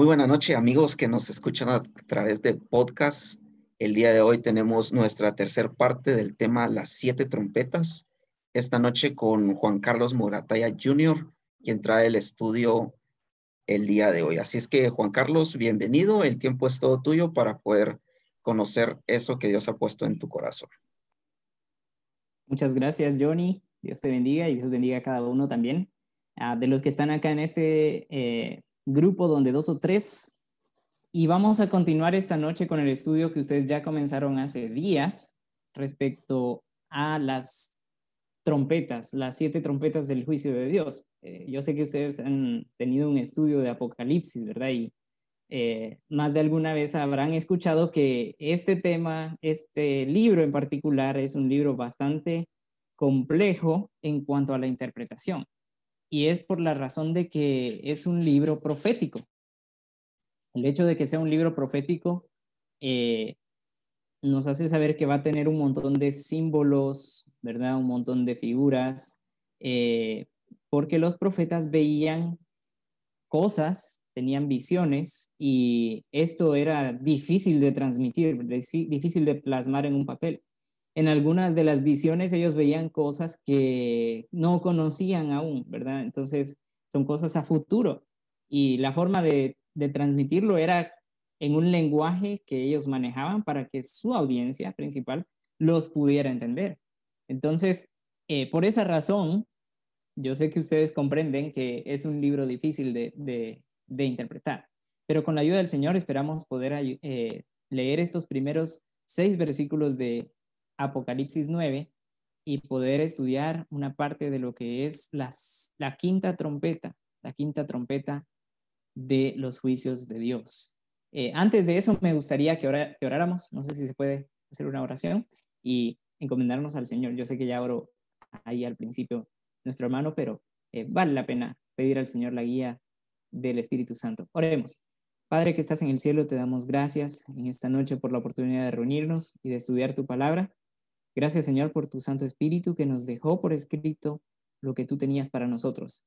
Muy buena noche, amigos que nos escuchan a través de podcast. El día de hoy tenemos nuestra tercera parte del tema Las siete trompetas. Esta noche con Juan Carlos Morataya Jr., quien trae el estudio el día de hoy. Así es que, Juan Carlos, bienvenido. El tiempo es todo tuyo para poder conocer eso que Dios ha puesto en tu corazón. Muchas gracias, Johnny. Dios te bendiga y Dios bendiga a cada uno también. Ah, de los que están acá en este eh, grupo donde dos o tres. Y vamos a continuar esta noche con el estudio que ustedes ya comenzaron hace días respecto a las trompetas, las siete trompetas del juicio de Dios. Eh, yo sé que ustedes han tenido un estudio de Apocalipsis, ¿verdad? Y eh, más de alguna vez habrán escuchado que este tema, este libro en particular, es un libro bastante complejo en cuanto a la interpretación y es por la razón de que es un libro profético. El hecho de que sea un libro profético eh, nos hace saber que va a tener un montón de símbolos, ¿verdad? Un montón de figuras, eh, porque los profetas veían cosas, tenían visiones y esto era difícil de transmitir, difícil de plasmar en un papel en algunas de las visiones ellos veían cosas que no conocían aún, ¿verdad? Entonces, son cosas a futuro. Y la forma de, transmitirlo era en un lenguaje que ellos manejaban para que su audiencia principal los pudiera entender. Entonces, eh, por esa razón, yo sé que ustedes comprenden que es un libro difícil de, interpretar, pero con la ayuda del Señor esperamos poder eh, leer estos primeros seis versículos de, Apocalipsis 9 y poder estudiar una parte de lo que es las, la quinta trompeta, la quinta trompeta de los juicios de Dios. Eh, antes de eso, me gustaría que, oráramos, no sé si se puede hacer una oración y encomendarnos al Señor. Yo sé que ya oro ahí al principio nuestro hermano, pero eh, vale la pena pedir al Señor la guía del Espíritu Santo. Oremos. Padre que estás en el cielo, te damos gracias en esta noche por la oportunidad de reunirnos y de estudiar tu palabra. Gracias, Señor, por tu Santo Espíritu que nos dejó por escrito lo que tú tenías para nosotros.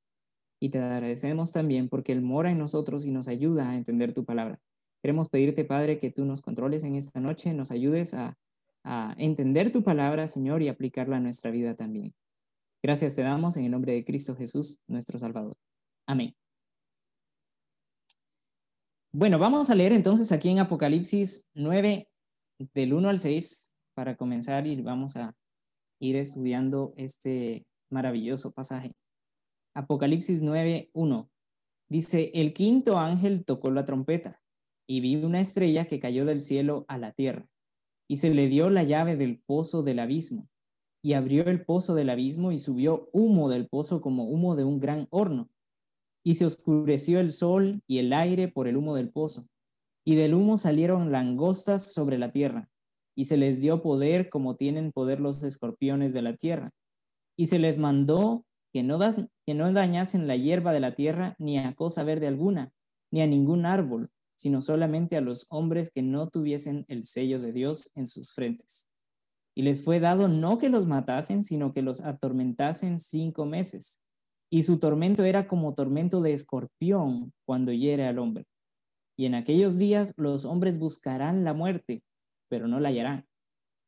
Y te agradecemos también porque Él mora en nosotros y nos ayuda a entender tu palabra. Queremos pedirte, Padre, que tú nos controles en esta noche, nos ayudes a, entender tu palabra, Señor, y aplicarla a nuestra vida también. Gracias te damos en el nombre de Cristo Jesús, nuestro Salvador. Amén. Bueno, vamos a leer entonces aquí en Apocalipsis 9, del 1 al 6, para comenzar y vamos a ir estudiando este maravilloso pasaje. Apocalipsis 9:1 dice, el quinto ángel tocó la trompeta y vi una estrella que cayó del cielo a la tierra y se le dio la llave del pozo del abismo y abrió el pozo del abismo y subió humo del pozo como humo de un gran horno y se oscureció el sol y el aire por el humo del pozo y del humo salieron langostas sobre la tierra y se les dio poder como tienen poder los escorpiones de la tierra. Y se les mandó que no, que no dañasen la hierba de la tierra ni a cosa verde alguna, ni a ningún árbol, sino solamente a los hombres que no tuviesen el sello de Dios en sus frentes. Y les fue dado no que los matasen, sino que los atormentasen cinco meses. Y su tormento era como tormento de escorpión cuando hiere al hombre. Y en aquellos días los hombres buscarán la muerte, pero no la hallarán.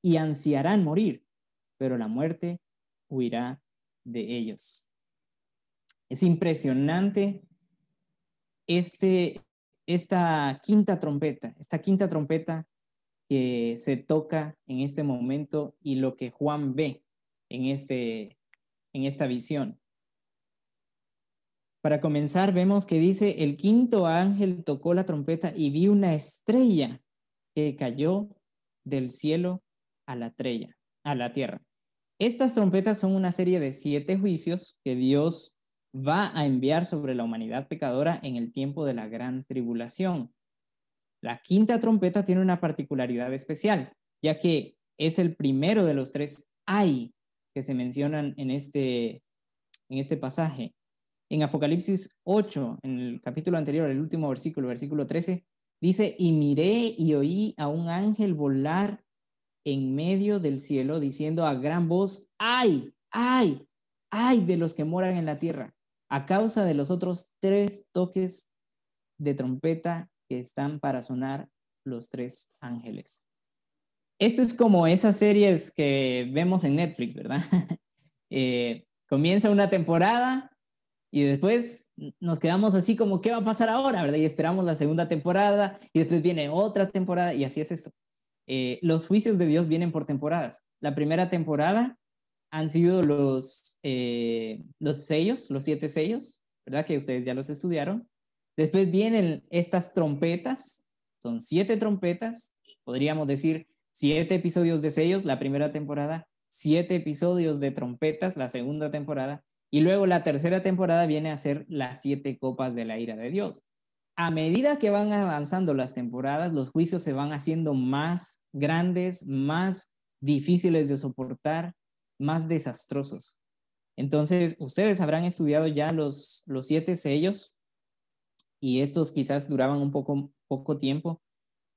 Y ansiarán morir, pero la muerte huirá de ellos. Es impresionante este, esta quinta trompeta, esta quinta trompeta que se toca en este momento y lo que Juan ve en, este, en esta visión. Para comenzar, vemos que dice, el quinto ángel tocó la trompeta y vi una estrella que cayó del cielo a la, trella, a la tierra. Estas trompetas son una serie de siete juicios que Dios va a enviar sobre la humanidad pecadora en el tiempo de la gran tribulación. La quinta trompeta tiene una particularidad especial, ya que es el primero de los tres ay que se mencionan en este, en este pasaje. En Apocalipsis 8, en el capítulo anterior, el último versículo, versículo 13, Dice, y miré y oí a un ángel volar en medio del cielo diciendo a gran voz, ay, ay, ay de los que moran en la tierra, a causa de los otros tres toques de trompeta que están para sonar los tres ángeles. Esto es como esas series que vemos en Netflix, ¿verdad? Eh, comienza una temporada y después nos quedamos así como, ¿qué va a pasar ahora? ¿verdad? Y esperamos la segunda temporada y después viene otra temporada y así es esto. Eh, los juicios de Dios vienen por temporadas. La primera temporada han sido los, eh, los sellos, los siete sellos, ¿verdad? Que ustedes ya los estudiaron. Después vienen estas trompetas, son siete trompetas, podríamos decir siete episodios de sellos la primera temporada, siete episodios de trompetas la segunda temporada, y luego la tercera temporada viene a ser las siete copas de la ira de Dios. A medida que van avanzando las temporadas, los juicios se van haciendo más grandes, más difíciles de soportar, más desastrosos. Entonces, ustedes habrán estudiado ya los, los siete sellos y estos quizás duraban un poco, poco tiempo.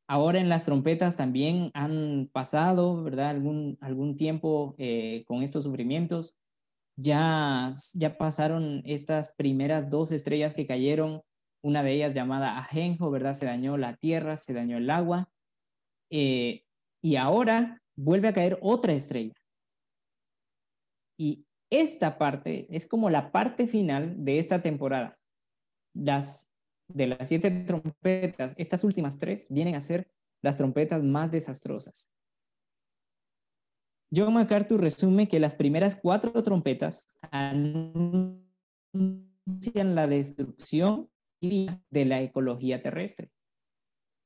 Ahora en las trompetas también han pasado, ¿verdad? Algún, algún tiempo eh, con estos sufrimientos. Ya, ya pasaron estas primeras dos estrellas que cayeron, una de ellas llamada Ajenjo, ¿verdad? Se dañó la tierra, se dañó el agua. Eh, y ahora vuelve a caer otra estrella. Y esta parte es como la parte final de esta temporada. Las de las siete trompetas, estas últimas tres vienen a ser las trompetas más desastrosas. John MacArthur resume que las primeras cuatro trompetas anuncian la destrucción de la ecología terrestre.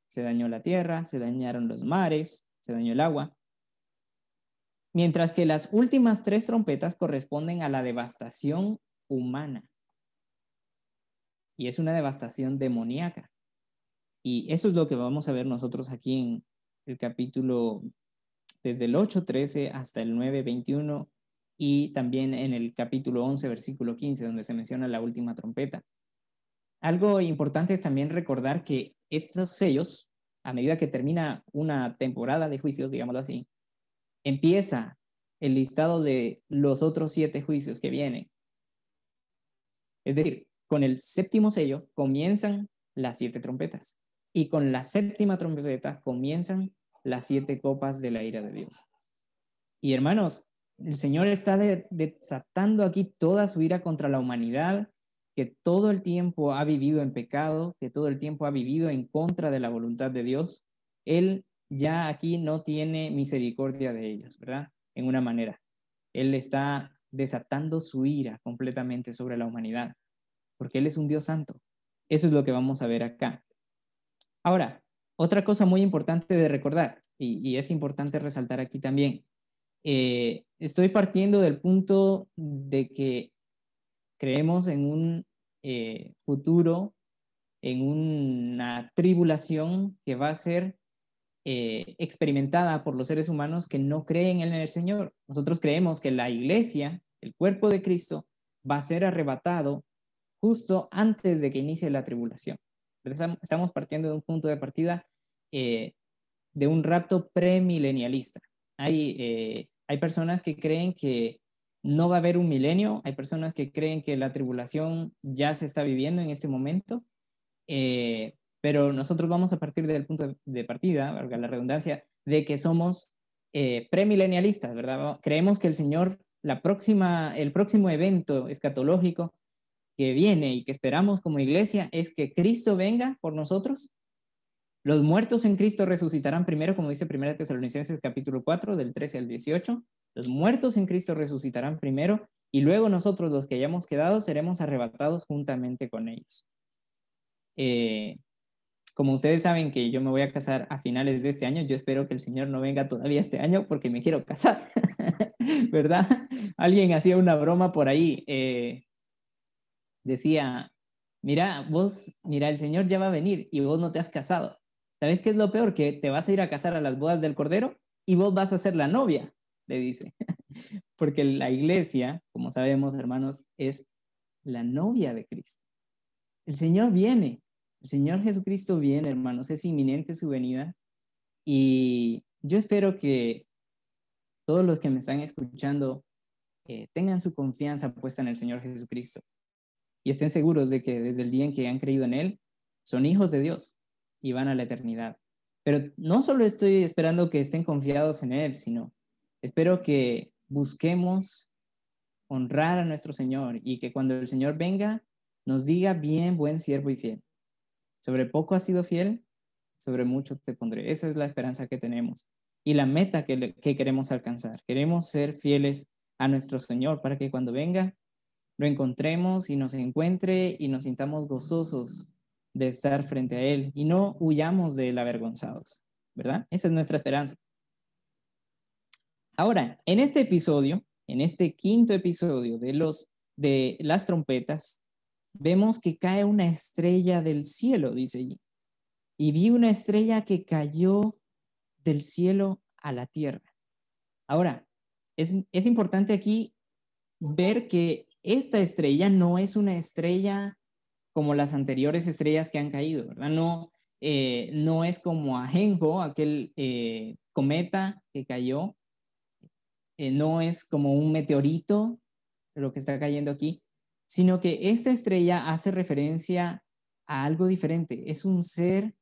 Se dañó la tierra, se dañaron los mares, se dañó el agua. Mientras que las últimas tres trompetas corresponden a la devastación humana y es una devastación demoníaca. Y eso es lo que vamos a ver nosotros aquí en el capítulo desde el 8.13 hasta el 9.21 y también en el capítulo 11, versículo 15, donde se menciona la última trompeta. Algo importante es también recordar que estos sellos, a medida que termina una temporada de juicios, digámoslo así, empieza el listado de los otros siete juicios que vienen. Es decir, con el séptimo sello comienzan las siete trompetas y con la séptima trompeta comienzan las siete copas de la ira de Dios. Y hermanos, el Señor está desatando aquí toda su ira contra la humanidad, que todo el tiempo ha vivido en pecado, que todo el tiempo ha vivido en contra de la voluntad de Dios. Él ya aquí no tiene misericordia de ellos, ¿verdad? En una manera. Él está desatando su ira completamente sobre la humanidad porque Él es un Dios santo. Eso es lo que vamos a ver acá. Ahora, otra cosa muy importante de recordar, y, es importante resaltar aquí también, eh, estoy partiendo del punto de que creemos en un eh, futuro, en una tribulación que va a ser eh, experimentada por los seres humanos que no creen en el Señor. Nosotros creemos que la iglesia, el cuerpo de Cristo, va a ser arrebatado justo antes de que inicie la tribulación. Estamos partiendo de un punto de partida eh, de un rapto premilenialista. Hay, eh, hay personas que creen que no va a haber un milenio, hay personas que creen que la tribulación ya se está viviendo en este momento, eh, pero nosotros vamos a partir del punto de partida, valga la redundancia, de que somos premilenialistas, ¿verdad? Creemos que el Señor, la próxima, el próximo evento escatológico que viene y que esperamos como iglesia es que Cristo venga por nosotros. Los muertos en Cristo resucitarán primero, como dice 1 Tesalonicenses capítulo 4, del 13 al 18. Los muertos en Cristo resucitarán primero y luego nosotros los que hayamos quedado seremos arrebatados juntamente con ellos. Eh, como ustedes saben que yo me voy a casar a finales de este año, yo espero que el Señor no venga todavía este año porque me quiero casar, ¿verdad? Alguien hacía una broma por ahí. Eh, decía, mira, vos, mira, el Señor ya va a venir y vos no te has casado. ¿Sabes qué es lo peor? Que te vas a ir a casar a las bodas del Cordero y vos vas a ser la novia, le dice. Porque la iglesia, como sabemos, hermanos, es la novia de Cristo. El Señor viene, el Señor Jesucristo viene, hermanos, es inminente su venida. Y yo espero que todos los que me están escuchando eh, tengan su confianza puesta en el Señor Jesucristo y estén seguros de que desde el día en que han creído en Él, son hijos de Dios y van a la eternidad. Pero no solo estoy esperando que estén confiados en Él, sino espero que busquemos honrar a nuestro Señor y que cuando el Señor venga nos diga bien, buen siervo y fiel. Sobre poco has sido fiel, sobre mucho te pondré. Esa es la esperanza que tenemos y la meta que, que queremos alcanzar. Queremos ser fieles a nuestro Señor para que cuando venga lo encontremos y nos encuentre y nos sintamos gozosos de estar frente a Él y no huyamos de él avergonzados, ¿verdad? Esa es nuestra esperanza. Ahora, en este episodio, en este quinto episodio de los de las trompetas, vemos que cae una estrella del cielo, dice allí. Y vi una estrella que cayó del cielo a la tierra. Ahora, es, es importante aquí ver que esta estrella no es una estrella como las anteriores estrellas que han caído, ¿verdad? No, eh, no es como Ajenjo, aquel eh, cometa que cayó, eh, no es como un meteorito lo que está cayendo aquí, sino que esta estrella hace referencia a algo diferente. Es un ser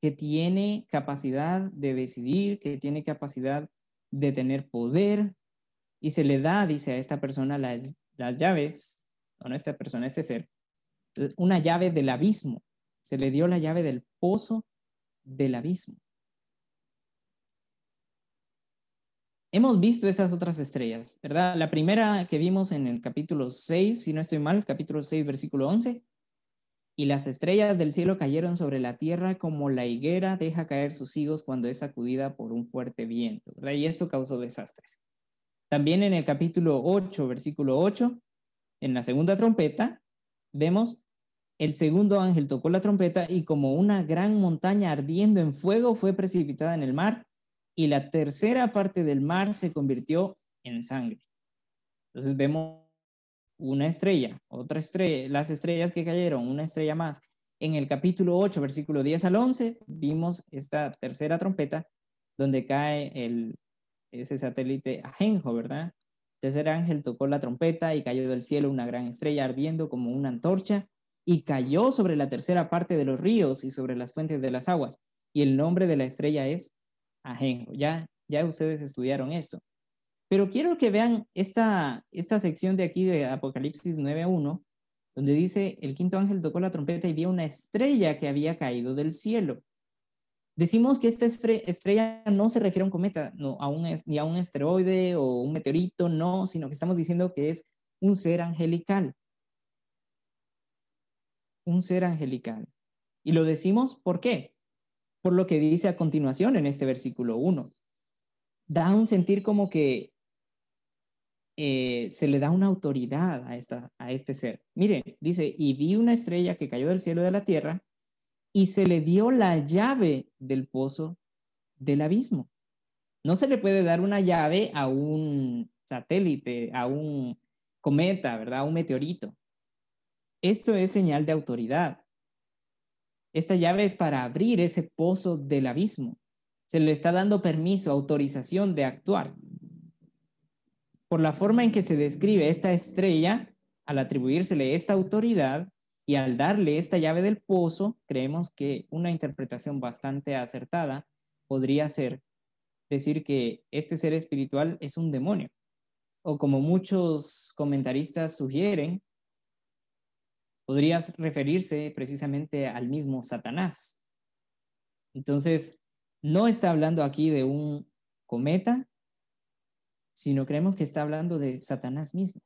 que tiene capacidad de decidir, que tiene capacidad de tener poder y se le da, dice a esta persona, las, las llaves, o no esta persona, este ser, una llave del abismo. Se le dio la llave del pozo del abismo. Hemos visto estas otras estrellas, ¿verdad? La primera que vimos en el capítulo 6, si no estoy mal, capítulo 6, versículo 11. Y las estrellas del cielo cayeron sobre la tierra como la higuera deja caer sus higos cuando es sacudida por un fuerte viento, ¿verdad? Y esto causó desastres. También en el capítulo 8, versículo 8, en la segunda trompeta, vemos el segundo ángel tocó la trompeta y como una gran montaña ardiendo en fuego fue precipitada en el mar y la tercera parte del mar se convirtió en sangre. Entonces vemos una estrella, otra estrella, las estrellas que cayeron, una estrella más. En el capítulo 8, versículo 10 al 11, vimos esta tercera trompeta donde cae el, ese satélite Ajenjo, ¿verdad? Tercer ángel tocó la trompeta y cayó del cielo una gran estrella ardiendo como una antorcha y cayó sobre la tercera parte de los ríos y sobre las fuentes de las aguas. Y el nombre de la estrella es Ajenjo. Ya, ya ustedes estudiaron esto. Pero quiero que vean esta, esta sección de aquí de Apocalipsis 9.1, donde dice, el quinto ángel tocó la trompeta y vio una estrella que había caído del cielo. Decimos que esta estrella no se refiere a un cometa, no, a un, ni a un asteroide o un meteorito, no, sino que estamos diciendo que es un ser angelical un ser angelical. Y lo decimos ¿por qué? Por lo que dice a continuación en este versículo 1. Da un sentir como que eh, se le da una autoridad a, esta, a este ser. Miren, dice, y vi una estrella que cayó del cielo de la tierra y se le dio la llave del pozo del abismo. No se le puede dar una llave a un satélite, a un cometa, ¿verdad? A un meteorito. Esto es señal de autoridad. Esta llave es para abrir ese pozo del abismo. Se le está dando permiso, autorización de actuar. Por la forma en que se describe esta estrella, al atribuírsele esta autoridad y al darle esta llave del pozo, creemos que una interpretación bastante acertada podría ser decir que este ser espiritual es un demonio. O como muchos comentaristas sugieren, podría referirse precisamente al mismo Satanás. Entonces, no está hablando aquí de un cometa, sino creemos que está hablando de Satanás mismo.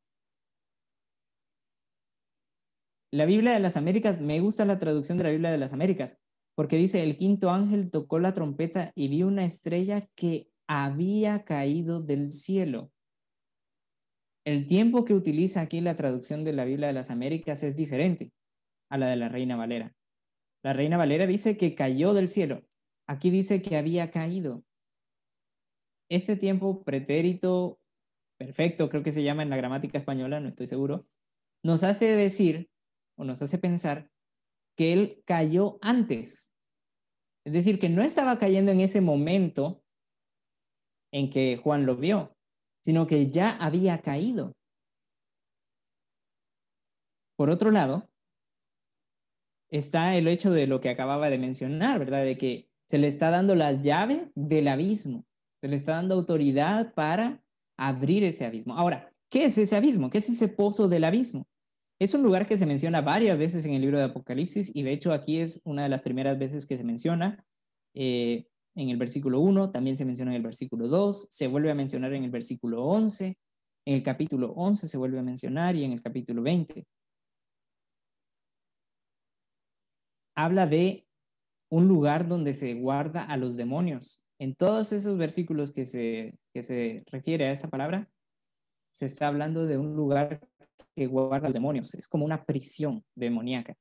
La Biblia de las Américas, me gusta la traducción de la Biblia de las Américas, porque dice, el quinto ángel tocó la trompeta y vio una estrella que había caído del cielo el tiempo que utiliza aquí la traducción de la Biblia de las Américas es diferente a la de la Reina Valera. La Reina Valera dice que cayó del cielo. Aquí dice que había caído. Este tiempo pretérito perfecto, creo que se llama en la gramática española, no estoy seguro, nos hace decir o nos hace pensar que él cayó antes. Es decir, que no estaba cayendo en ese momento en que Juan lo vio, sino que ya había caído. Por otro lado, está el hecho de lo que acababa de mencionar, ¿verdad? De que se le está dando las llaves del abismo, se le está dando autoridad para abrir ese abismo. Ahora, ¿qué es ese abismo? ¿Qué es ese pozo del abismo? Es un lugar que se menciona varias veces en el libro de Apocalipsis y de hecho aquí es una de las primeras veces que se menciona. Eh, en el versículo 1, también se menciona en el versículo 2, se vuelve a mencionar en el versículo 11, en el capítulo 11 se vuelve a mencionar y en el capítulo 20. Habla de un lugar donde se guarda a los demonios. En todos esos versículos que se, que se refiere a esta palabra, se está hablando de un lugar que guarda los demonios. Es como una prisión demoníaca.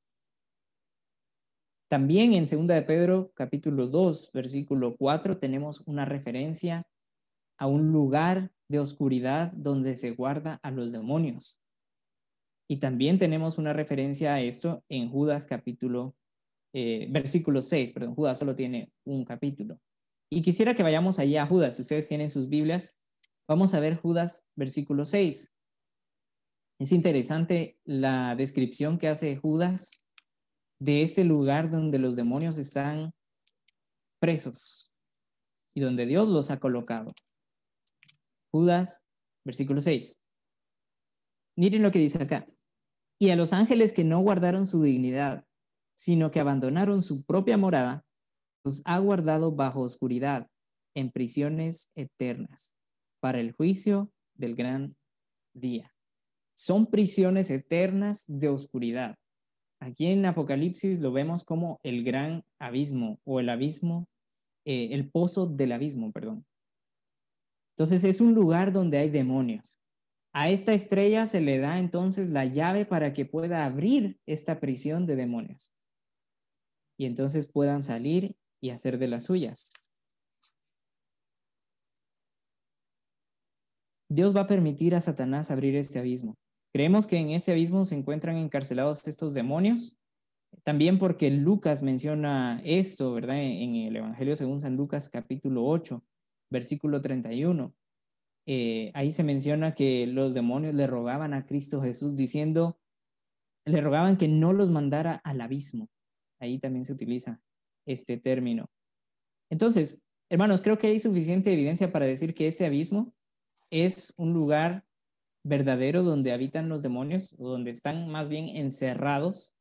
También en 2 de Pedro, capítulo 2, versículo 4, tenemos una referencia a un lugar de oscuridad donde se guarda a los demonios. Y también tenemos una referencia a esto en Judas capítulo, eh, versículo 6, perdón, Judas solo tiene un capítulo. Y quisiera que vayamos allá a Judas, si ustedes tienen sus Biblias, vamos a ver Judas versículo 6. Es interesante la descripción que hace Judas de este lugar donde los demonios están presos y donde Dios los ha colocado. Judas, versículo 6. Miren lo que dice acá. Y a los ángeles que no guardaron su dignidad, sino que abandonaron su propia morada, los ha guardado bajo oscuridad, en prisiones eternas, para el juicio del gran día. Son prisiones eternas de oscuridad. Aquí en Apocalipsis lo vemos como el gran abismo o el abismo, eh, el pozo del abismo, perdón. Entonces es un lugar donde hay demonios. A esta estrella se le da entonces la llave para que pueda abrir esta prisión de demonios. Y entonces puedan salir y hacer de las suyas. Dios va a permitir a Satanás abrir este abismo. Creemos que en este abismo se encuentran encarcelados estos demonios, también porque Lucas menciona esto, ¿verdad? En el Evangelio según San Lucas capítulo 8, versículo 31. Eh, ahí se menciona que los demonios le rogaban a Cristo Jesús diciendo, le rogaban que no los mandara al abismo. Ahí también se utiliza este término. Entonces, hermanos, creo que hay suficiente evidencia para decir que este abismo es un lugar verdadero donde habitan los demonios, o donde están más bien encerrados.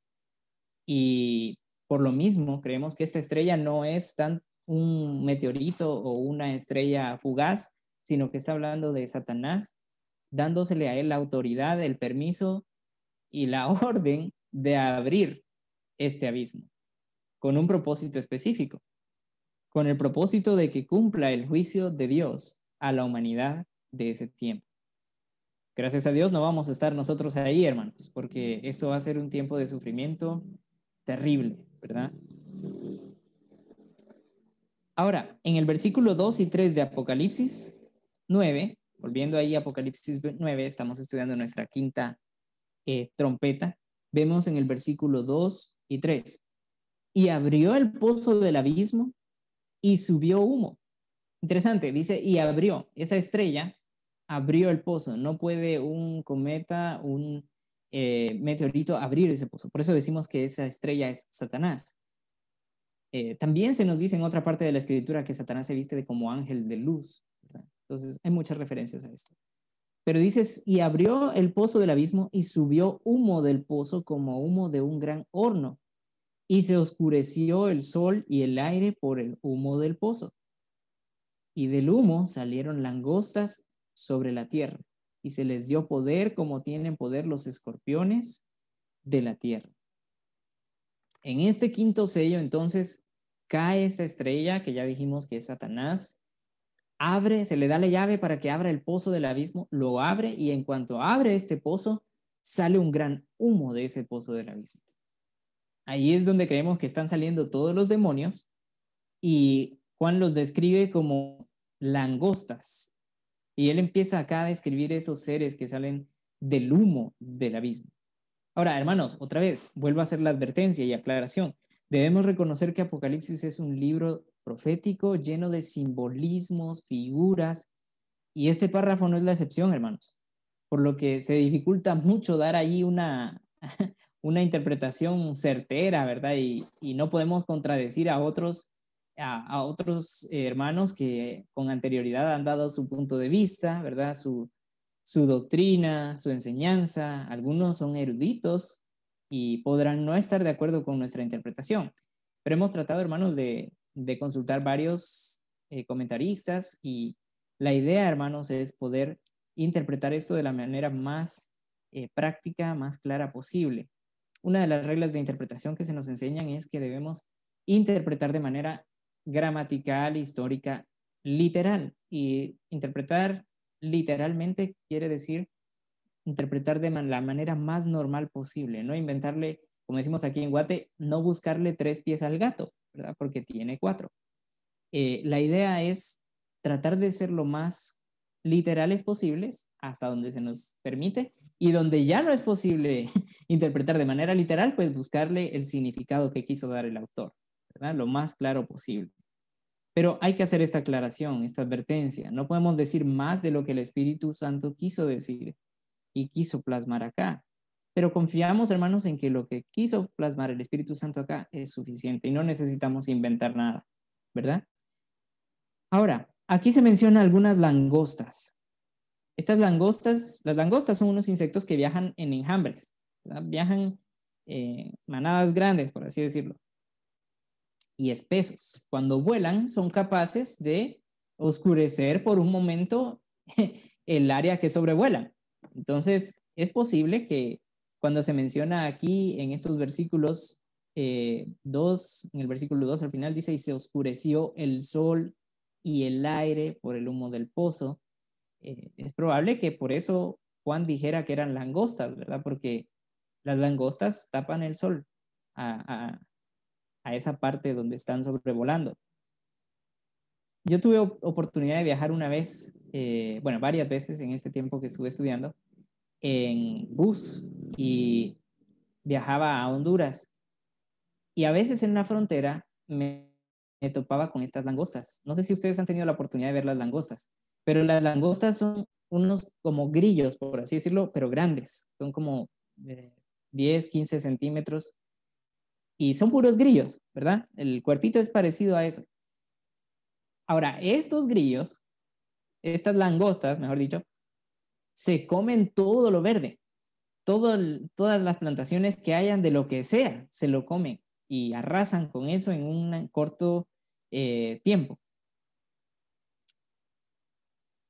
Y por lo mismo, creemos que esta estrella no es tan un meteorito o una estrella fugaz, sino que está hablando de Satanás, dándosele a él la autoridad, el permiso y la orden de abrir este abismo, con un propósito específico, con el propósito de que cumpla el juicio de Dios a la humanidad de ese tiempo. Gracias a Dios no vamos a estar nosotros ahí, hermanos, porque esto va a ser un tiempo de sufrimiento terrible, ¿verdad? Ahora, en el versículo 2 y 3 de Apocalipsis 9, volviendo ahí a Apocalipsis 9, estamos estudiando nuestra quinta eh, trompeta, vemos en el versículo 2 y 3, y abrió el pozo del abismo y subió humo. Interesante, dice, y abrió esa estrella abrió el pozo. No puede un cometa, un eh, meteorito abrir ese pozo. Por eso decimos que esa estrella es Satanás. Eh, también se nos dice en otra parte de la escritura que Satanás se viste como ángel de luz. Entonces hay muchas referencias a esto. Pero dices, y abrió el pozo del abismo y subió humo del pozo como humo de un gran horno. Y se oscureció el sol y el aire por el humo del pozo. Y del humo salieron langostas sobre la tierra y se les dio poder como tienen poder los escorpiones de la tierra. En este quinto sello, entonces, cae esa estrella que ya dijimos que es Satanás, abre, se le da la llave para que abra el pozo del abismo, lo abre y en cuanto abre este pozo, sale un gran humo de ese pozo del abismo. Ahí es donde creemos que están saliendo todos los demonios y Juan los describe como langostas, y él empieza acá a describir esos seres que salen del humo del abismo. Ahora, hermanos, otra vez, vuelvo a hacer la advertencia y aclaración. Debemos reconocer que Apocalipsis es un libro profético lleno de simbolismos, figuras, y este párrafo no es la excepción, hermanos. Por lo que se dificulta mucho dar ahí una, una interpretación certera, ¿verdad? Y, no podemos contradecir a otros, a, otros hermanos que con anterioridad han dado su punto de vista, ¿verdad? Su, su doctrina, su enseñanza. Algunos son eruditos y podrán no estar de acuerdo con nuestra interpretación. Pero hemos tratado, hermanos, de, de consultar varios eh, comentaristas y la idea, hermanos, es poder interpretar esto de la manera más eh, práctica, más clara posible. Una de las reglas de interpretación que se nos enseñan es que debemos interpretar de manera gramatical, histórica, literal. Y interpretar literalmente quiere decir interpretar de la manera más normal posible, no inventarle, como decimos aquí en Guate, no buscarle tres pies al gato, ¿verdad? Porque tiene cuatro. Eh, la idea es tratar de ser lo más literales posibles hasta donde se nos permite y donde ya no es posible interpretar de manera literal, pues buscarle el significado que quiso dar el autor, Lo más claro posible. Pero hay que hacer esta aclaración, esta advertencia. No podemos decir más de lo que el Espíritu Santo quiso decir y quiso plasmar acá. Pero confiamos, hermanos, en que lo que quiso plasmar el Espíritu Santo acá es suficiente y no necesitamos inventar nada, ¿verdad? Ahora, aquí se menciona algunas langostas. Estas langostas, las langostas son unos insectos que viajan en enjambres, viajan eh, manadas grandes, por así decirlo, y espesos. Cuando vuelan, son capaces de oscurecer por un momento el área que sobrevuelan. Entonces, es posible que cuando se menciona aquí en estos versículos 2, eh, en el versículo 2 al final dice, y se oscureció el sol y el aire por el humo del pozo, eh, es probable que por eso Juan dijera que eran langostas, ¿verdad? Porque las langostas tapan el sol a, esa parte donde están sobrevolando. Yo tuve oportunidad de viajar una vez, eh, bueno, varias veces en este tiempo que estuve estudiando, en bus y viajaba a Honduras. Y a veces en una frontera me, topaba con estas langostas. No sé si ustedes han tenido la oportunidad de ver las langostas, pero las langostas son unos como grillos, por así decirlo, pero grandes. Son como 10, 15 centímetros y son puros grillos, ¿verdad? El cuerpito es parecido a eso. Ahora, estos grillos, estas langostas, mejor dicho, se comen todo lo verde. Todas las plantaciones que hayan de lo que sea, se lo comen y arrasan con eso en un corto eh, tiempo.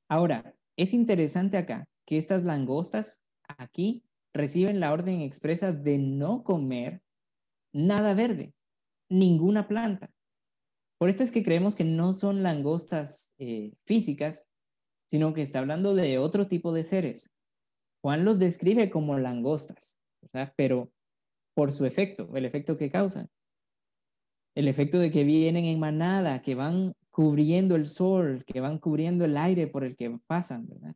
Ahora, es interesante acá que estas langostas aquí reciben la orden expresa de no comer nada verde, ninguna planta. Por esto es que creemos que no son langostas eh, físicas, sino que está hablando de otro tipo de seres. Juan los describe como langostas, pero por su efecto, el efecto que causan. El efecto de que vienen en manada, que van cubriendo el sol, que van cubriendo el aire por el que pasan, ¿verdad?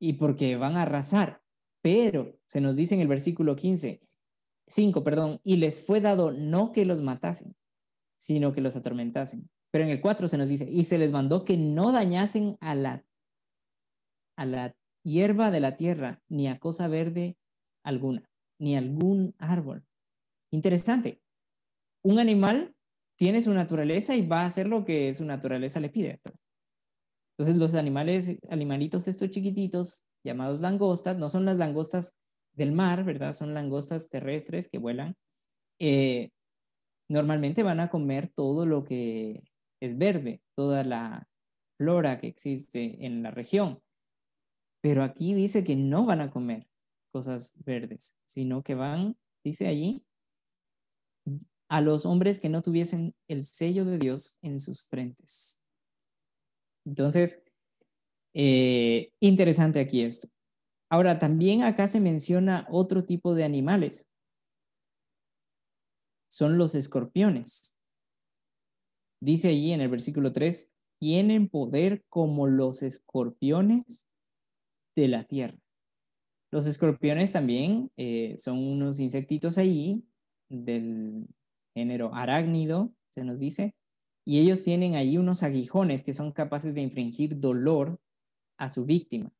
Y porque van a arrasar. Pero se nos dice en el versículo 15, 5, perdón, y les fue dado no que los matasen, sino que los atormentasen. Pero en el 4 se nos dice, y se les mandó que no dañasen a la, a la hierba de la tierra, ni a cosa verde alguna, ni algún árbol. Interesante. Un animal tiene su naturaleza y va a hacer lo que su naturaleza le pide. Entonces los animales, animalitos estos chiquititos, llamados langostas, no son las langostas del mar, ¿verdad? Son langostas terrestres que vuelan. Eh, normalmente van a comer todo lo que es verde, toda la flora que existe en la región. Pero aquí dice que no van a comer cosas verdes, sino que van, dice allí, a los hombres que no tuviesen el sello de Dios en sus frentes. Entonces, eh, interesante aquí esto. Ahora, también acá se menciona otro tipo de animales. Son los escorpiones. Dice allí en el versículo 3, tienen poder como los escorpiones de la tierra. Los escorpiones también eh, son unos insectitos allí del género arácnido, se nos dice, y ellos tienen allí unos aguijones que son capaces de infringir dolor a su víctima.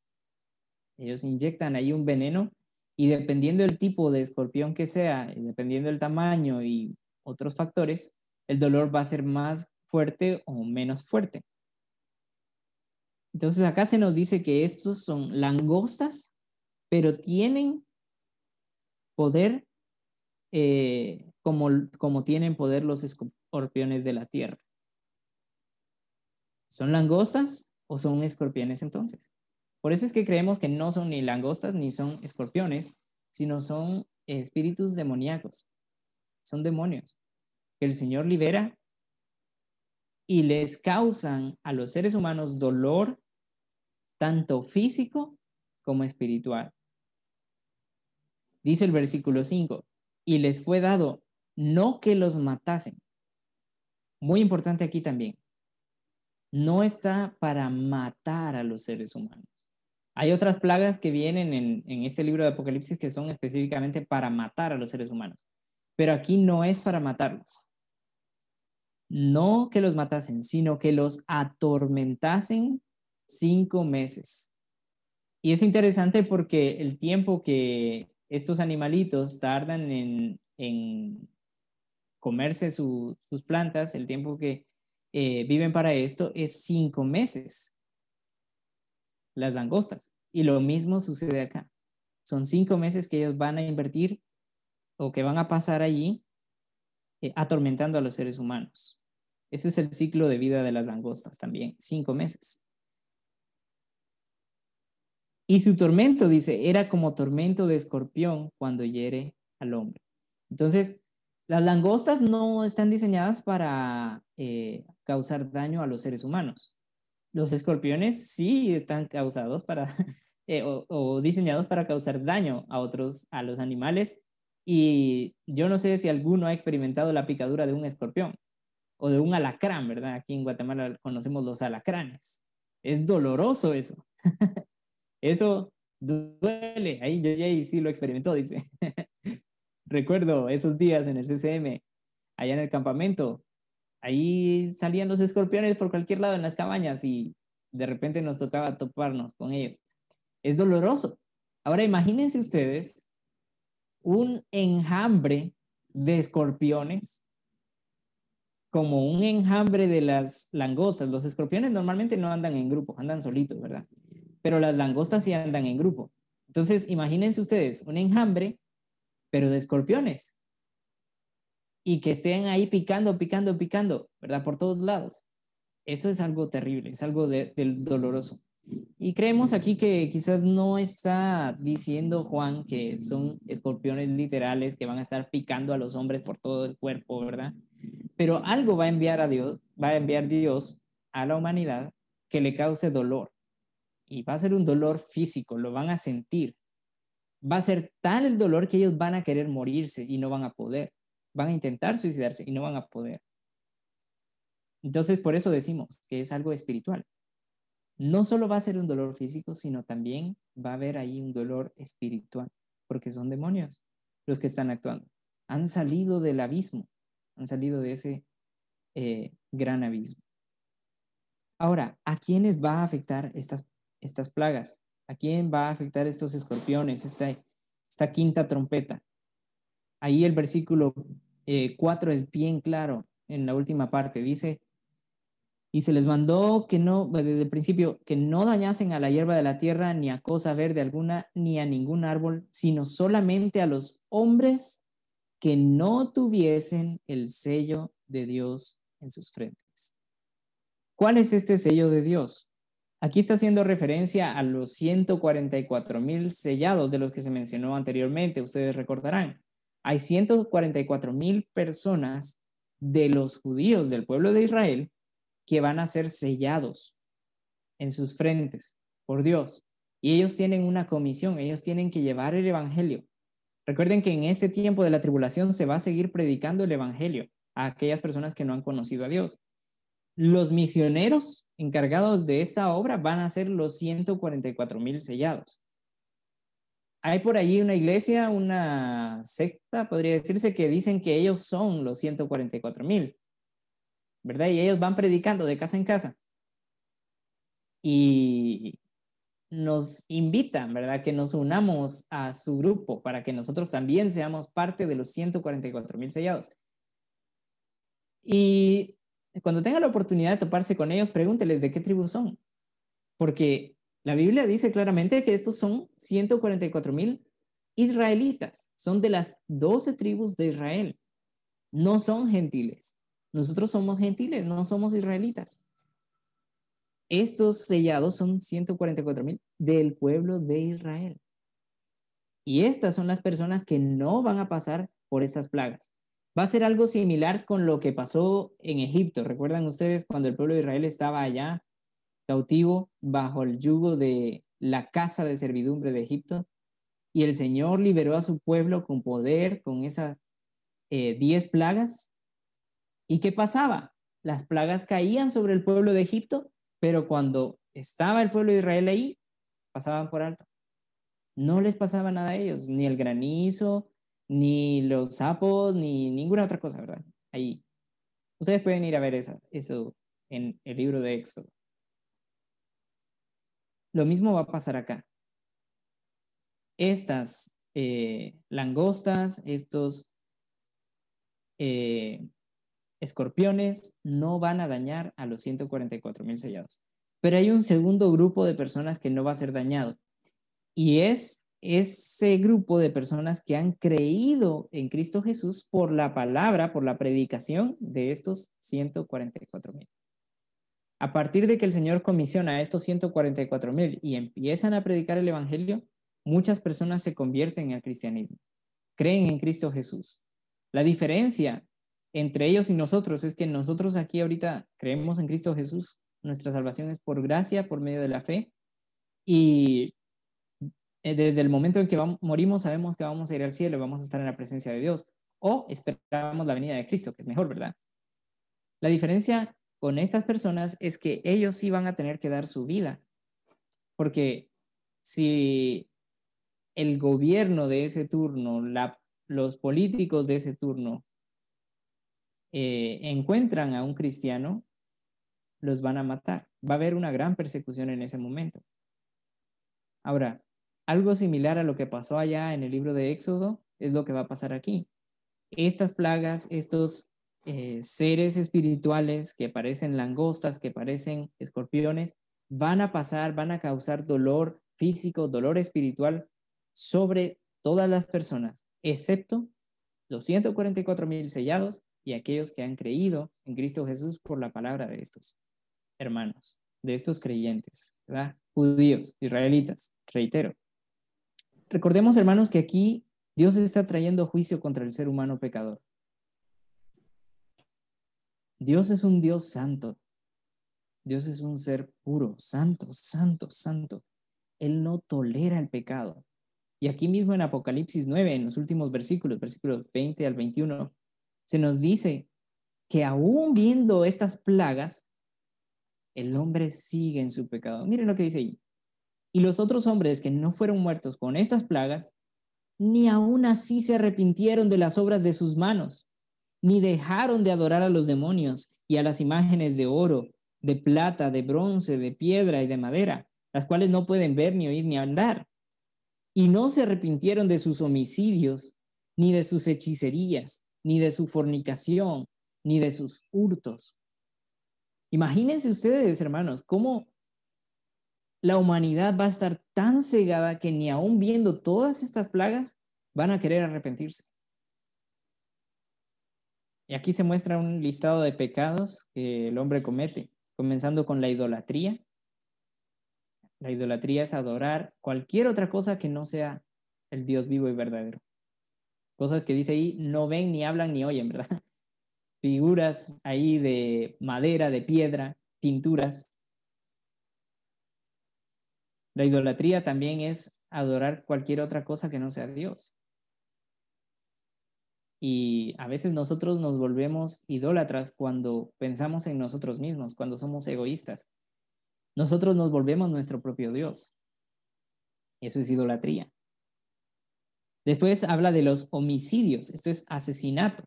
Ellos inyectan ahí un veneno Y dependiendo del tipo de escorpión que sea, dependiendo del tamaño y otros factores, el dolor va a ser más fuerte o menos fuerte. Entonces acá se nos dice que estos son langostas, pero tienen poder eh, como, como tienen poder los escorpiones de la tierra. ¿Son langostas o son escorpiones entonces? Por eso es que creemos que no son ni langostas ni son escorpiones, sino son espíritus demoníacos. Son demonios que el Señor libera y les causan a los seres humanos dolor tanto físico como espiritual. Dice el versículo 5, y les fue dado no que los matasen. Muy importante aquí también. No está para matar a los seres humanos. Hay otras plagas que vienen en, este libro de Apocalipsis que son específicamente para matar a los seres humanos. Pero aquí no es para matarlos. No que los matasen, sino que los atormentasen cinco meses. Y es interesante porque el tiempo que estos animalitos tardan en, comerse sus plantas, el tiempo que eh, viven para esto es cinco meses. Las langostas. Y lo mismo sucede acá. Son cinco meses que ellos van a invertir o que van a pasar allí eh, atormentando a los seres humanos. Ese es el ciclo de vida de las langostas también, cinco meses. Y su tormento, dice, era como tormento de escorpión cuando hiere al hombre. Entonces, las langostas no están diseñadas para eh, causar daño a los seres humanos. Los escorpiones sí están causados para, eh, o, diseñados para causar daño a otros, a los animales. Y yo no sé si alguno ha experimentado la picadura de un escorpión o de un alacrán, ¿verdad? Aquí en Guatemala conocemos los alacranes. Es doloroso eso. Eso duele. Ahí yo sí lo experimentó, dice. Recuerdo esos días en el CCM, allá en el campamento. Ahí salían los escorpiones por cualquier lado en las cabañas y de repente nos tocaba toparnos con ellos. Es doloroso. Ahora imagínense ustedes un enjambre de escorpiones como un enjambre de las langostas. Los escorpiones normalmente no andan en grupo, andan solitos, ¿verdad? pero las langostas sí andan en grupo. Entonces, imagínense ustedes un enjambre, pero de escorpiones. Y que estén ahí picando, picando, picando, ¿verdad? Por todos lados. Eso es algo terrible, es algo de, doloroso. Y creemos aquí que quizás no está diciendo Juan que son escorpiones literales que van a estar picando a los hombres por todo el cuerpo, ¿verdad? Pero algo va a enviar a Dios, va a enviar Dios a la humanidad que le cause dolor y va a ser un dolor físico, lo van a sentir. Va a ser tal el dolor que ellos van a querer morirse y no van a poder. Van a intentar suicidarse y no van a poder. Entonces, por eso decimos que es algo espiritual. No solo va a ser un dolor físico, sino también va a haber ahí un dolor espiritual, porque son demonios los que están actuando. Han salido del abismo, han salido de ese eh, gran abismo. Ahora, ¿a quiénes va a afectar estas estas plagas? ¿A quién va a afectar estos escorpiones, esta, esta quinta trompeta? Ahí el versículo 4 eh, es bien claro en la última parte. Dice, y se les mandó que no, desde el principio, que no dañasen a la hierba de la tierra, ni a cosa verde alguna, ni a ningún árbol, sino solamente a los hombres que no tuviesen el sello de Dios en sus frentes. ¿Cuál es este sello de Dios? Aquí está haciendo referencia a los 144 mil sellados de los que se mencionó anteriormente, ustedes recordarán. Hay 144 mil personas de los judíos del pueblo de Israel que van a ser sellados en sus frentes por Dios. Y ellos tienen una comisión, ellos tienen que llevar el Evangelio. Recuerden que en este tiempo de la tribulación se va a seguir predicando el Evangelio a aquellas personas que no han conocido a Dios. Los misioneros encargados de esta obra van a ser los 144 mil sellados. Hay por allí una iglesia, una secta, podría decirse, que dicen que ellos son los 144 mil, ¿verdad? Y ellos van predicando de casa en casa. Y nos invita, ¿verdad? Que nos unamos a su grupo para que nosotros también seamos parte de los 144 mil sellados. Y cuando tenga la oportunidad de toparse con ellos, pregúnteles de qué tribu son. Porque la Biblia dice claramente que estos son 144 mil israelitas, son de las 12 tribus de Israel, no son gentiles. Nosotros somos gentiles, no somos israelitas. Estos sellados son 144 mil del pueblo de Israel. Y estas son las personas que no van a pasar por estas plagas. Va a ser algo similar con lo que pasó en Egipto. ¿Recuerdan ustedes cuando el pueblo de Israel estaba allá cautivo bajo el yugo de la casa de servidumbre de Egipto? Y el Señor liberó a su pueblo con poder, con esas eh, diez plagas. ¿Y qué pasaba? Las plagas caían sobre el pueblo de Egipto, pero cuando estaba el pueblo de Israel ahí, pasaban por alto. No les pasaba nada a ellos, ni el granizo, ni los sapos, ni ninguna otra cosa, ¿verdad? Ahí. Ustedes pueden ir a ver eso en el libro de Éxodo. Lo mismo va a pasar acá. Estas eh, langostas, estos eh, escorpiones no van a dañar a los 144 mil sellados. Pero hay un segundo grupo de personas que no va a ser dañado. Y es ese grupo de personas que han creído en Cristo Jesús por la palabra, por la predicación de estos 144 mil. A partir de que el Señor comisiona a estos 144 mil y empiezan a predicar el Evangelio, muchas personas se convierten al cristianismo, creen en Cristo Jesús. La diferencia entre ellos y nosotros es que nosotros aquí ahorita creemos en Cristo Jesús, nuestra salvación es por gracia, por medio de la fe, y eh, desde el momento en que morimos sabemos que vamos a ir al cielo vamos a estar en la presencia de Dios, o esperamos la venida de Cristo, que es mejor, ¿verdad? La diferencia con estas personas es que ellos sí van a tener que dar su vida, porque si el gobierno de ese turno, los políticos de ese turno eh, encuentran a un cristiano, los van a matar. Va a haber una gran persecución en ese momento. Ahora, algo similar a lo que pasó allá en el libro de Éxodo es lo que va a pasar aquí. Estas plagas, estos eh, seres espirituales que parecen langostas, que parecen escorpiones, van a pasar, van a causar dolor físico, dolor espiritual sobre todas las personas, excepto los 144 mil sellados y aquellos que han creído en Cristo Jesús por la palabra de estos hermanos, de estos creyentes, ¿verdad? Judíos, israelitas, reitero. Recordemos, hermanos, que aquí Dios está trayendo juicio contra el ser humano pecador. Dios es un Dios santo. Dios es un ser puro, santo, santo, santo. Él no tolera el pecado. Y aquí mismo en Apocalipsis 9, en los últimos versículos, versículos 20 al 21, se nos dice que aún viendo estas plagas, el hombre sigue en su pecado. Miren lo que dice ahí. Y los otros hombres que no fueron muertos con estas plagas, ni aún así se arrepintieron de las obras de sus manos, ni dejaron de adorar a los demonios y a las imágenes de oro, de plata, de bronce, de piedra y de madera, las cuales no pueden ver, ni oír, ni andar. Y no se arrepintieron de sus homicidios, ni de sus hechicerías, ni de su fornicación, ni de sus hurtos. Imagínense ustedes, hermanos, cómo la humanidad va a estar tan cegada que ni aún viendo todas estas plagas van a querer arrepentirse. Y aquí se muestra un listado de pecados que el hombre comete, comenzando con la idolatría. La idolatría es adorar cualquier otra cosa que no sea el Dios vivo y verdadero. Cosas que dice ahí, no ven, ni hablan, ni oyen, ¿verdad? Figuras ahí de madera, de piedra, pinturas. La idolatría también es adorar cualquier otra cosa que no sea Dios. Y a veces nosotros nos volvemos idólatras cuando pensamos en nosotros mismos, cuando somos egoístas. Nosotros nos volvemos nuestro propio Dios. Eso es idolatría. Después habla de los homicidios, esto es asesinato.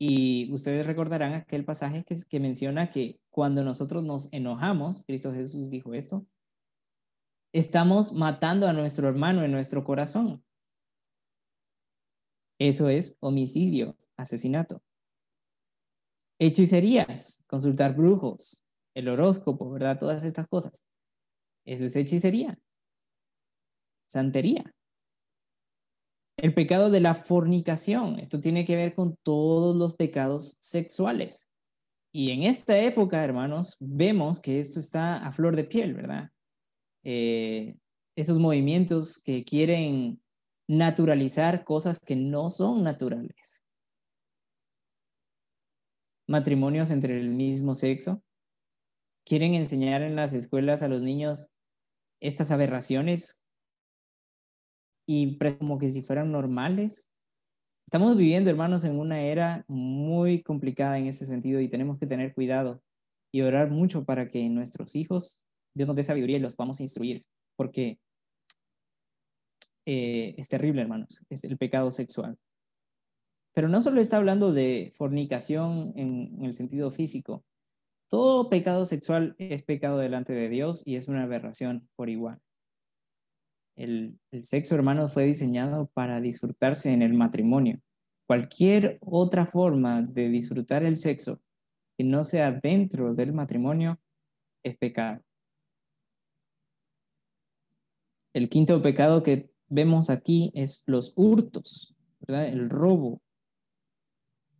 Y ustedes recordarán aquel pasaje que, que menciona que cuando nosotros nos enojamos, Cristo Jesús dijo esto, estamos matando a nuestro hermano en nuestro corazón. Eso es homicidio, asesinato. Hechicerías, consultar brujos, el horóscopo, ¿verdad? Todas estas cosas. Eso es hechicería. Santería. El pecado de la fornicación. Esto tiene que ver con todos los pecados sexuales. Y en esta época, hermanos, vemos que esto está a flor de piel, ¿verdad? Eh, esos movimientos que quieren naturalizar cosas que no son naturales. Matrimonios entre el mismo sexo. Quieren enseñar en las escuelas a los niños estas aberraciones y como que si fueran normales. Estamos viviendo, hermanos, en una era muy complicada en ese sentido y tenemos que tener cuidado y orar mucho para que nuestros hijos, Dios nos dé sabiduría y los podamos instruir, porque eh, es terrible, hermanos, es el pecado sexual. Pero no solo está hablando de fornicación en, en el sentido físico, todo pecado sexual es pecado delante de Dios y es una aberración por igual. El, sexo, hermano, fue diseñado para disfrutarse en el matrimonio. Cualquier otra forma de disfrutar el sexo que no sea dentro del matrimonio es pecado. El quinto pecado que vemos aquí es los hurtos. El robo.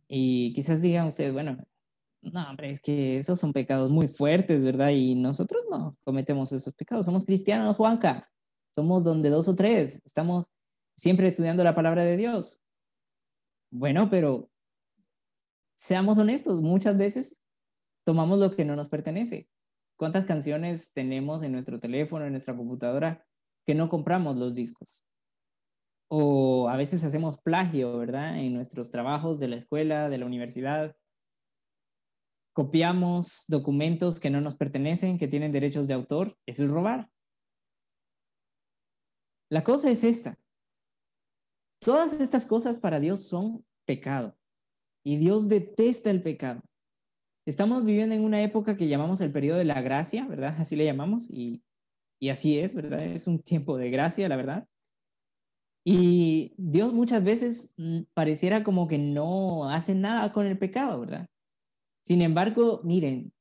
Y quizás digan ustedes, bueno, no, hombre, es que esos son pecados muy fuertes, ¿verdad? Y nosotros no cometemos esos pecados. Somos cristianos, Juanca. Somos donde dos o tres. Estamos siempre estudiando la palabra de Dios. Bueno, pero seamos honestos, muchas veces tomamos lo que no nos pertenece. ¿Cuántas canciones tenemos en nuestro teléfono, en nuestra computadora, que no compramos los discos? O a veces hacemos plagio, ¿verdad? En nuestros trabajos de la escuela, de la universidad. Copiamos documentos que no nos pertenecen, que tienen derechos de autor. Eso es robar. La cosa es esta. Todas estas cosas para Dios son pecado y Dios detesta el pecado. Estamos viviendo en una época que llamamos el periodo de la gracia, ¿verdad? Así le llamamos y, y así es, ¿verdad? Es un tiempo de gracia, la verdad. Y Dios muchas veces mm, pareciera como que no hace nada con el pecado, ¿verdad? Sin embargo, miren,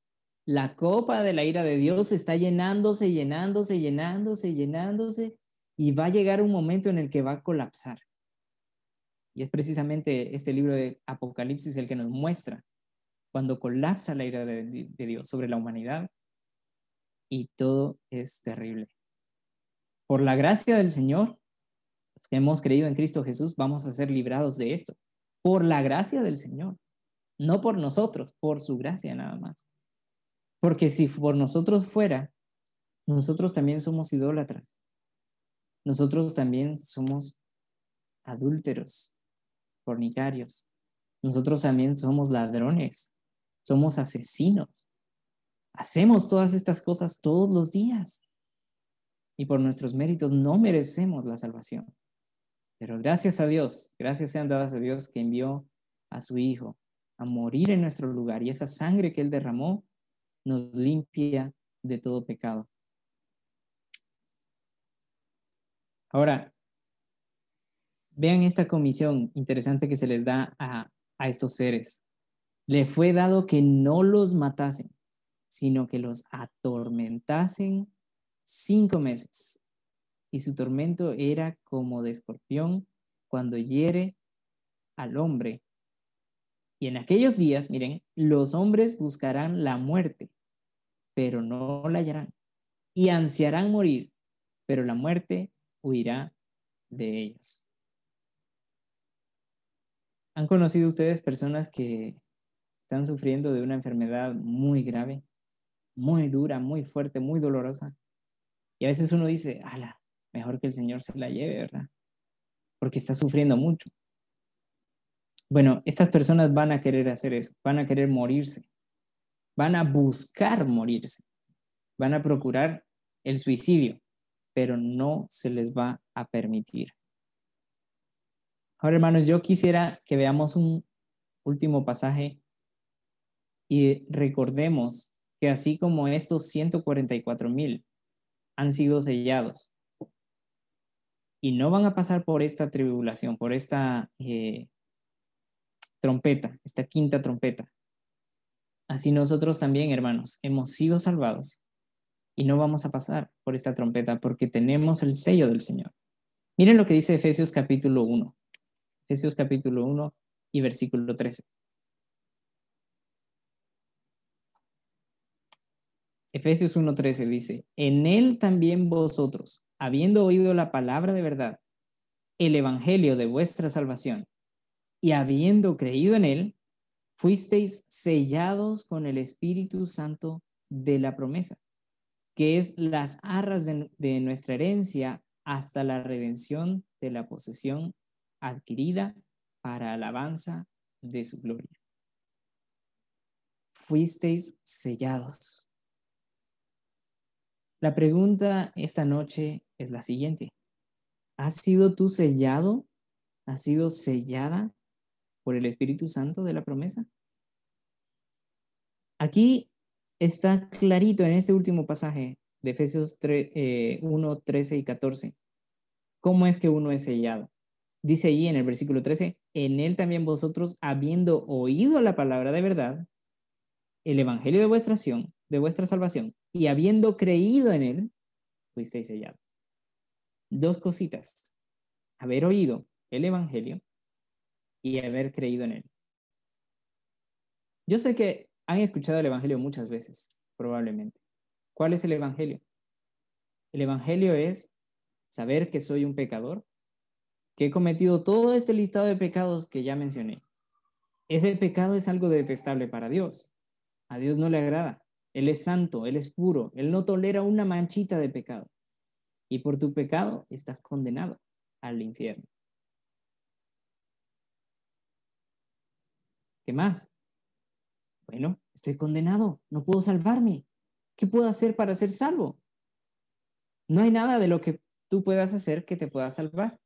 la copa de la ira de Dios está llenándose, llenándose, llenándose, llenándose, y va a llegar un momento en el que va a colapsar. Y es precisamente este libro de Apocalipsis el que nos muestra cuando colapsa la ira de, Dios sobre la humanidad y todo es terrible. Por la gracia del Señor, que hemos creído en Cristo Jesús, vamos a ser librados de esto. Por la gracia del Señor, no por nosotros, por su gracia nada más. Porque si por nosotros fuera, nosotros también somos idólatras nosotros también somos adúlteros, fornicarios. Nosotros también somos ladrones, somos asesinos. Hacemos todas estas cosas todos los días. Y por nuestros méritos no merecemos la salvación. Pero gracias a Dios, gracias sean dadas a Dios que envió a su Hijo a morir en nuestro lugar. Y esa sangre que Él derramó nos limpia de todo pecado. Ahora, vean esta comisión interesante que se les da a, estos seres. Le fue dado que no los matasen, sino que los atormentasen cinco meses. Y su tormento era como de escorpión cuando hiere al hombre. Y en aquellos días, miren, los hombres buscarán la muerte, pero no la hallarán. Y ansiarán morir, pero la muerte huirá de ellos. ¿Han conocido ustedes personas que están sufriendo de una enfermedad muy grave, muy dura, muy fuerte, muy dolorosa? Y a veces uno dice, ala, mejor que el Señor se la lleve, ¿verdad? Porque está sufriendo mucho. Bueno, estas personas van a querer hacer eso, van a querer morirse, van a buscar morirse, van a procurar el suicidio pero no se les va a permitir. Ahora, hermanos, yo quisiera que veamos un último pasaje y recordemos que así como estos 144 mil han sido sellados y no van a pasar por esta tribulación, por esta eh, trompeta, esta quinta trompeta. Así nosotros también, hermanos, hemos sido salvados y no vamos a pasar por esta trompeta porque tenemos el sello del Señor. Miren lo que dice Efesios capítulo 1. Efesios capítulo 1 y versículo 13. Efesios 1.13 dice, en él también vosotros, habiendo oído la palabra de verdad, el evangelio de vuestra salvación, y habiendo creído en él, fuisteis sellados con el Espíritu Santo de la promesa, que es las arras de, de nuestra herencia hasta la redención de la posesión adquirida para alabanza de su gloria. Fuisteis sellados. La pregunta esta noche es la siguiente. ¿Has sido tú sellado? ¿Has sido sellada por el Espíritu Santo de la promesa? Aquí está clarito en este último pasaje de Efesios 1, 13 eh, y 14. ¿Cómo es que uno es sellado? Dice ahí en el versículo 13, en él también vosotros, habiendo oído la palabra de verdad, el evangelio de vuestra, de vuestra salvación, y habiendo creído en él, fuisteis sellados. Dos cositas. Haber oído el evangelio y haber creído en él. Yo sé que han escuchado el evangelio muchas veces, probablemente. ¿Cuál es el Evangelio? El Evangelio es saber que soy un pecador, que he cometido todo este listado de pecados que ya mencioné. Ese pecado es algo detestable para Dios. A Dios no le agrada. Él es santo, Él es puro, Él no tolera una manchita de pecado. Y por tu pecado estás condenado al infierno. ¿Qué más? Bueno, estoy condenado, no puedo salvarme. ¿Qué puedo hacer para ser salvo? No hay nada de lo que tú puedas hacer que te pueda salvar.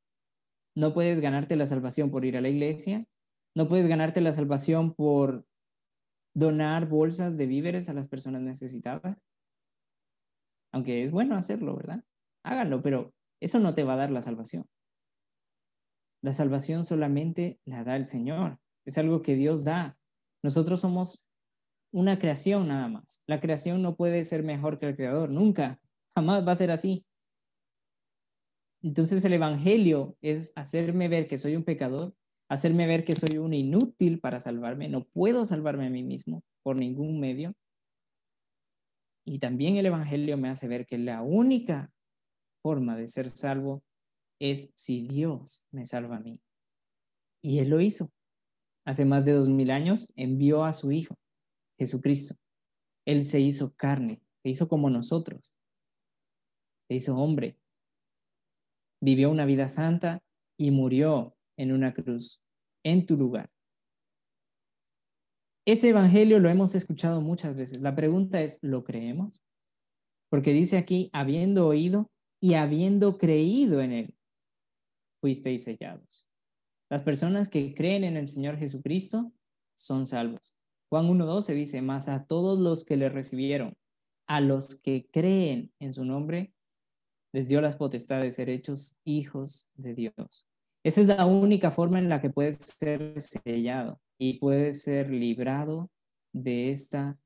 No puedes ganarte la salvación por ir a la iglesia. No puedes ganarte la salvación por donar bolsas de víveres a las personas necesitadas. Aunque es bueno hacerlo, ¿verdad? Háganlo, pero eso no te va a dar la salvación. La salvación solamente la da el Señor. Es algo que Dios da. Nosotros somos una creación nada más. La creación no puede ser mejor que el creador, nunca, jamás va a ser así. Entonces el Evangelio es hacerme ver que soy un pecador, hacerme ver que soy un inútil para salvarme, no puedo salvarme a mí mismo por ningún medio. Y también el Evangelio me hace ver que la única forma de ser salvo es si Dios me salva a mí. Y Él lo hizo. Hace más de dos mil años envió a su Hijo Jesucristo. Él se hizo carne, se hizo como nosotros, se hizo hombre, vivió una vida santa y murió en una cruz, en tu lugar. Ese evangelio lo hemos escuchado muchas veces. La pregunta es, ¿lo creemos? Porque dice aquí, habiendo oído y habiendo creído en él, fuisteis sellados. Las personas que creen en el Señor Jesucristo son salvos. Juan 1.12 dice, más a todos los que le recibieron, a los que creen en su nombre, les dio las potestades de ser hechos hijos de Dios. Esa es la única forma en la que puedes ser sellado y puedes ser librado de esta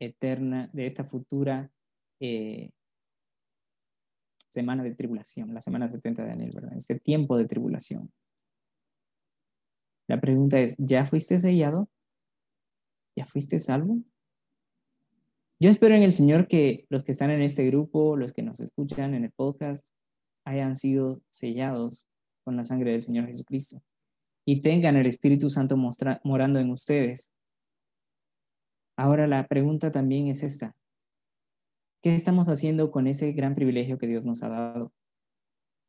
eterna, de esta futura eh, semana de tribulación, la semana 70 de Daniel, ¿verdad? Este tiempo de tribulación. La pregunta es, ¿ya fuiste sellado? ¿Ya fuiste salvo? Yo espero en el Señor que los que están en este grupo, los que nos escuchan en el podcast, hayan sido sellados con la sangre del Señor Jesucristo y tengan el Espíritu Santo morando en ustedes. Ahora la pregunta también es esta. ¿Qué estamos haciendo con ese gran privilegio que Dios nos ha dado?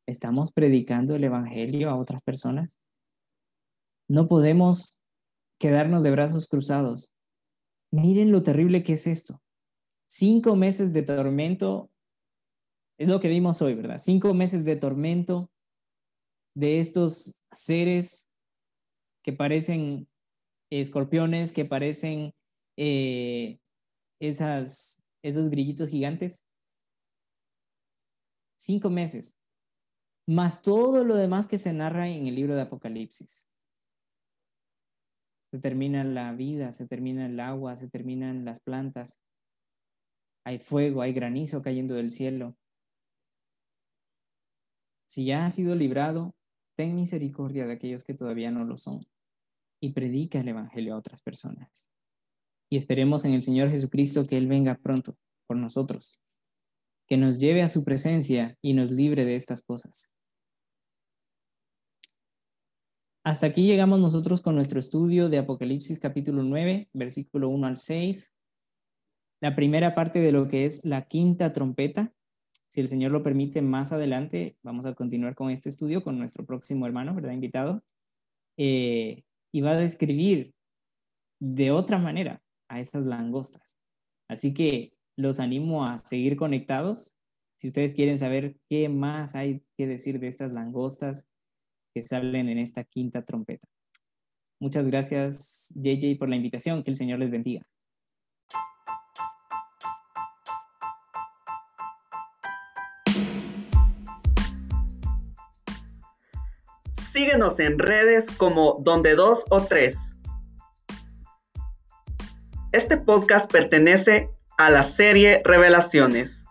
¿Estamos predicando el Evangelio a otras personas? No podemos quedarnos de brazos cruzados. Miren lo terrible que es esto. Cinco meses de tormento, es lo que vimos hoy, ¿verdad? Cinco meses de tormento de estos seres que parecen escorpiones, que parecen eh, esas esos grillitos gigantes. Cinco meses, más todo lo demás que se narra en el libro de Apocalipsis. Se termina la vida, se termina el agua, se terminan las plantas. Hay fuego, hay granizo cayendo del cielo. Si ya has sido librado, ten misericordia de aquellos que todavía no lo son y predica el Evangelio a otras personas. Y esperemos en el Señor Jesucristo que Él venga pronto por nosotros, que nos lleve a su presencia y nos libre de estas cosas. Hasta aquí llegamos nosotros con nuestro estudio de Apocalipsis capítulo 9, versículo 1 al 6. La primera parte de lo que es la quinta trompeta. Si el Señor lo permite, más adelante vamos a continuar con este estudio con nuestro próximo hermano, ¿verdad? Invitado. Eh, y va a describir de otra manera a esas langostas. Así que los animo a seguir conectados. Si ustedes quieren saber qué más hay que decir de estas langostas, que salen en esta quinta trompeta. Muchas gracias, JJ, por la invitación. Que el Señor les bendiga. Síguenos en redes como Donde Dos o Tres. Este podcast pertenece a la serie Revelaciones.